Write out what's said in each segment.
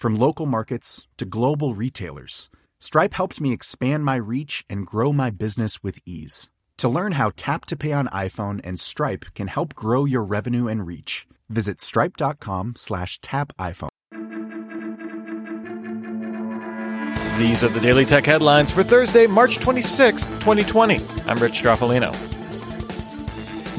From local markets to global retailers, Stripe helped me expand my reach and grow my business with ease. To learn how Tap to Pay on iPhone and Stripe can help grow your revenue and reach, visit stripe.com slash tap iPhone. These are the Daily Tech headlines for Thursday, March 26th, 2020. I'm Rich Stroffolino.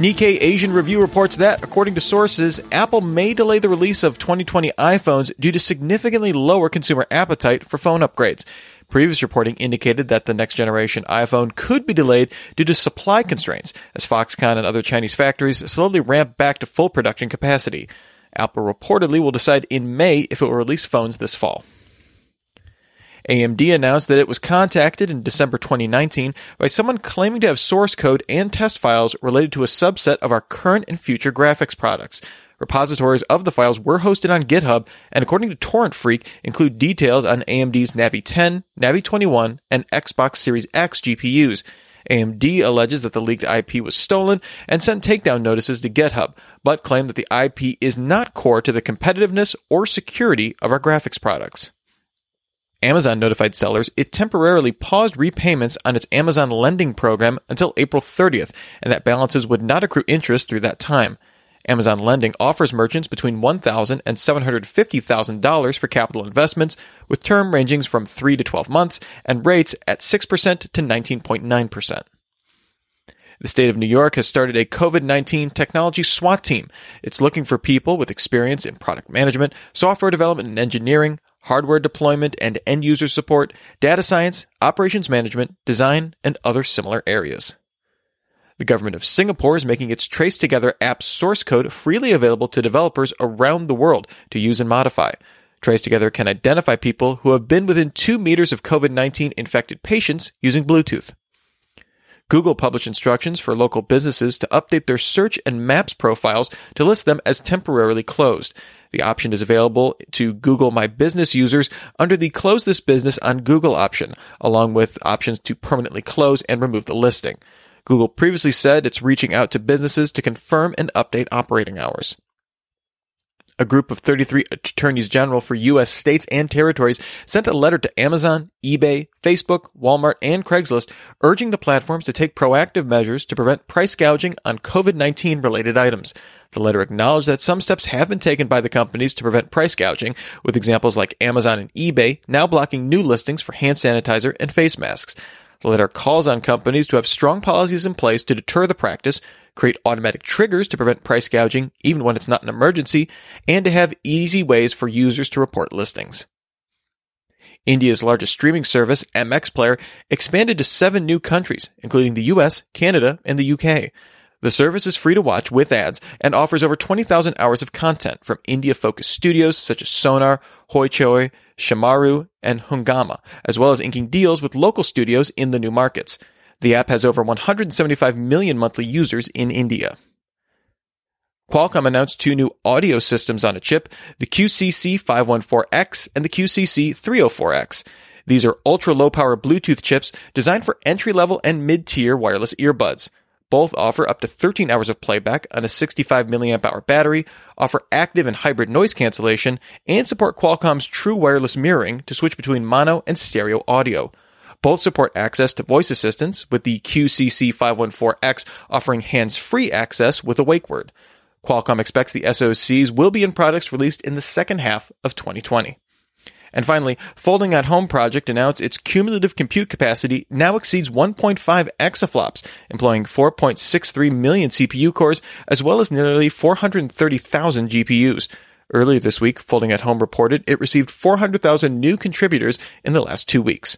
Nikkei Asian Review reports that, according to sources, Apple may delay the release of 2020 iPhones due to significantly lower consumer appetite for phone upgrades. Previous reporting indicated that the next generation iPhone could be delayed due to supply constraints as Foxconn and other Chinese factories slowly ramp back to full production capacity. Apple reportedly will decide in May if it will release phones this fall. AMD announced that it was contacted in December 2019 by someone claiming to have source code and test files related to a subset of our current and future graphics products. Repositories of the files were hosted on GitHub and according to Torrent Freak include details on AMD's Navi 10, Navi 21, and Xbox Series X GPUs. AMD alleges that the leaked IP was stolen and sent takedown notices to GitHub, but claimed that the IP is not core to the competitiveness or security of our graphics products. Amazon notified sellers it temporarily paused repayments on its Amazon lending program until April 30th, and that balances would not accrue interest through that time. Amazon Lending offers merchants between $1,000 and $750,000 for capital investments, with term ranging from 3 to 12 months and rates at 6% to 19.9%. The state of New York has started a COVID 19 technology SWAT team. It's looking for people with experience in product management, software development and engineering, hardware deployment and end user support, data science, operations management, design, and other similar areas. The government of Singapore is making its Trace Together app source code freely available to developers around the world to use and modify. Trace Together can identify people who have been within two meters of COVID 19 infected patients using Bluetooth. Google published instructions for local businesses to update their search and maps profiles to list them as temporarily closed. The option is available to Google My Business users under the Close This Business on Google option, along with options to permanently close and remove the listing. Google previously said it's reaching out to businesses to confirm and update operating hours. A group of 33 attorneys general for U.S. states and territories sent a letter to Amazon, eBay, Facebook, Walmart, and Craigslist urging the platforms to take proactive measures to prevent price gouging on COVID-19 related items. The letter acknowledged that some steps have been taken by the companies to prevent price gouging, with examples like Amazon and eBay now blocking new listings for hand sanitizer and face masks. The letter calls on companies to have strong policies in place to deter the practice, create automatic triggers to prevent price gouging even when it's not an emergency, and to have easy ways for users to report listings. India's largest streaming service, MX Player, expanded to seven new countries, including the US, Canada, and the UK. The service is free to watch with ads and offers over 20,000 hours of content from India-focused studios such as Sonar, Hoichoi, Shemaroo, and Hungama, as well as inking deals with local studios in the new markets. The app has over 175 million monthly users in India. Qualcomm announced two new audio systems on a chip, the QCC514X and the QCC304X. These are ultra low power Bluetooth chips designed for entry level and mid tier wireless earbuds. Both offer up to 13 hours of playback on a 65 milliamp hour battery, offer active and hybrid noise cancellation, and support Qualcomm's true wireless mirroring to switch between mono and stereo audio. Both support access to voice assistants, with the QCC514X offering hands-free access with a wake word. Qualcomm expects the SoCs will be in products released in the second half of 2020. And finally, Folding at Home Project announced its cumulative compute capacity now exceeds 1.5 exaflops, employing 4.63 million CPU cores, as well as nearly 430,000 GPUs. Earlier this week, Folding at Home reported it received 400,000 new contributors in the last two weeks.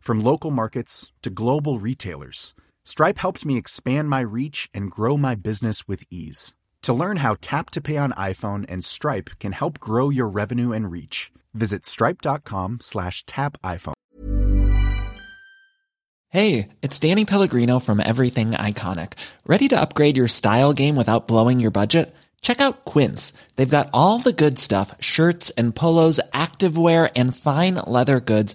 From local markets to global retailers, Stripe helped me expand my reach and grow my business with ease. To learn how Tap to Pay on iPhone and Stripe can help grow your revenue and reach, visit stripe.com slash tap iPhone. Hey, it's Danny Pellegrino from Everything Iconic. Ready to upgrade your style game without blowing your budget? Check out Quince. They've got all the good stuff, shirts and polos, activewear, and fine leather goods,